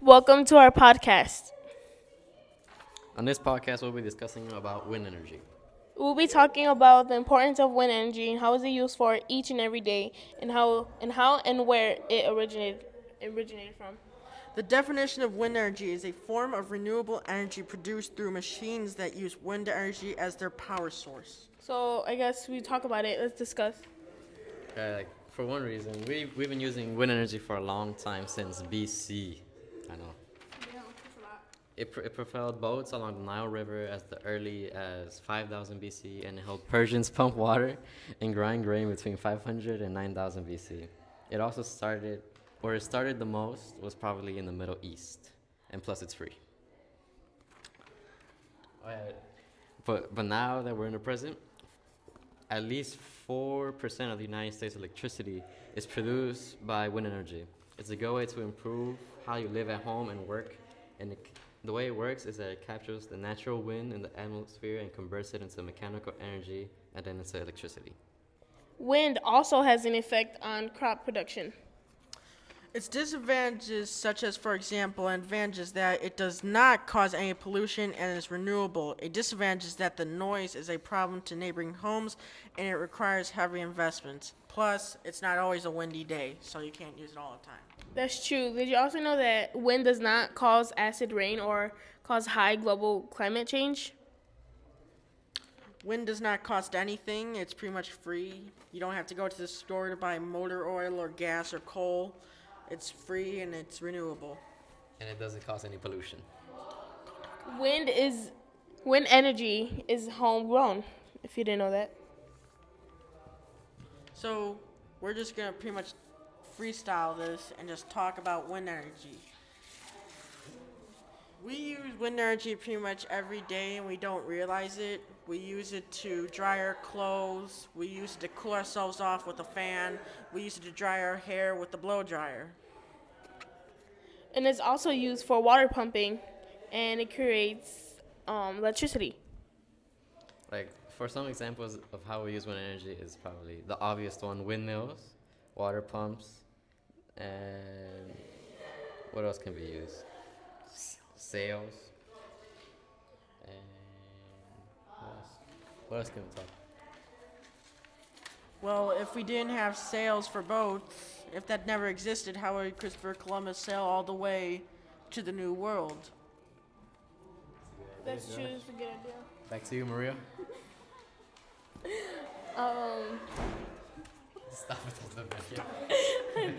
Welcome to our podcast. On this podcast, we'll be discussing about wind energy. We'll be talking about the importance of wind energy and how is it used for each and every day, and how and how and where it originated originated from. The definition of wind energy is a form of renewable energy produced through machines that use wind energy as their power source. So I guess we talk about it. Let's discuss. Okay, like for one reason, we we've been using wind energy for a long time since BC. It, pr- it propelled boats along the Nile River as the early as 5000 BC, and helped Persians pump water and grind grain between 500 and 9000 BC. It also started, where it started the most, was probably in the Middle East, and plus it's free. But but now that we're in the present, at least four percent of the United States electricity is produced by wind energy. It's a good way to improve how you live at home and work, and it, the way it works is that it captures the natural wind in the atmosphere and converts it into mechanical energy and then into electricity. Wind also has an effect on crop production. Its disadvantages, such as, for example, an advantage is that it does not cause any pollution and is renewable. A disadvantage is that the noise is a problem to neighboring homes and it requires heavy investments. Plus, it's not always a windy day, so you can't use it all the time. That's true. Did you also know that wind does not cause acid rain or cause high global climate change? Wind does not cost anything, it's pretty much free. You don't have to go to the store to buy motor oil or gas or coal. It's free and it's renewable. And it doesn't cause any pollution. Wind is wind energy is homegrown. If you didn't know that. So, we're just gonna pretty much freestyle this and just talk about wind energy. We use wind energy pretty much every day and we don't realize it. We use it to dry our clothes, we use it to cool ourselves off with a fan, we use it to dry our hair with the blow dryer. And it's also used for water pumping, and it creates um, electricity. Like for some examples of how we use wind energy is probably the obvious one: windmills, water pumps, and what else can be used? S- sails. And what else? What else can we talk? Well, if we didn't have sails for boats, if that never existed, how would Christopher Columbus sail all the way to the New World? That's true. It's a good idea. Back to you, Maria. Um, Stop it.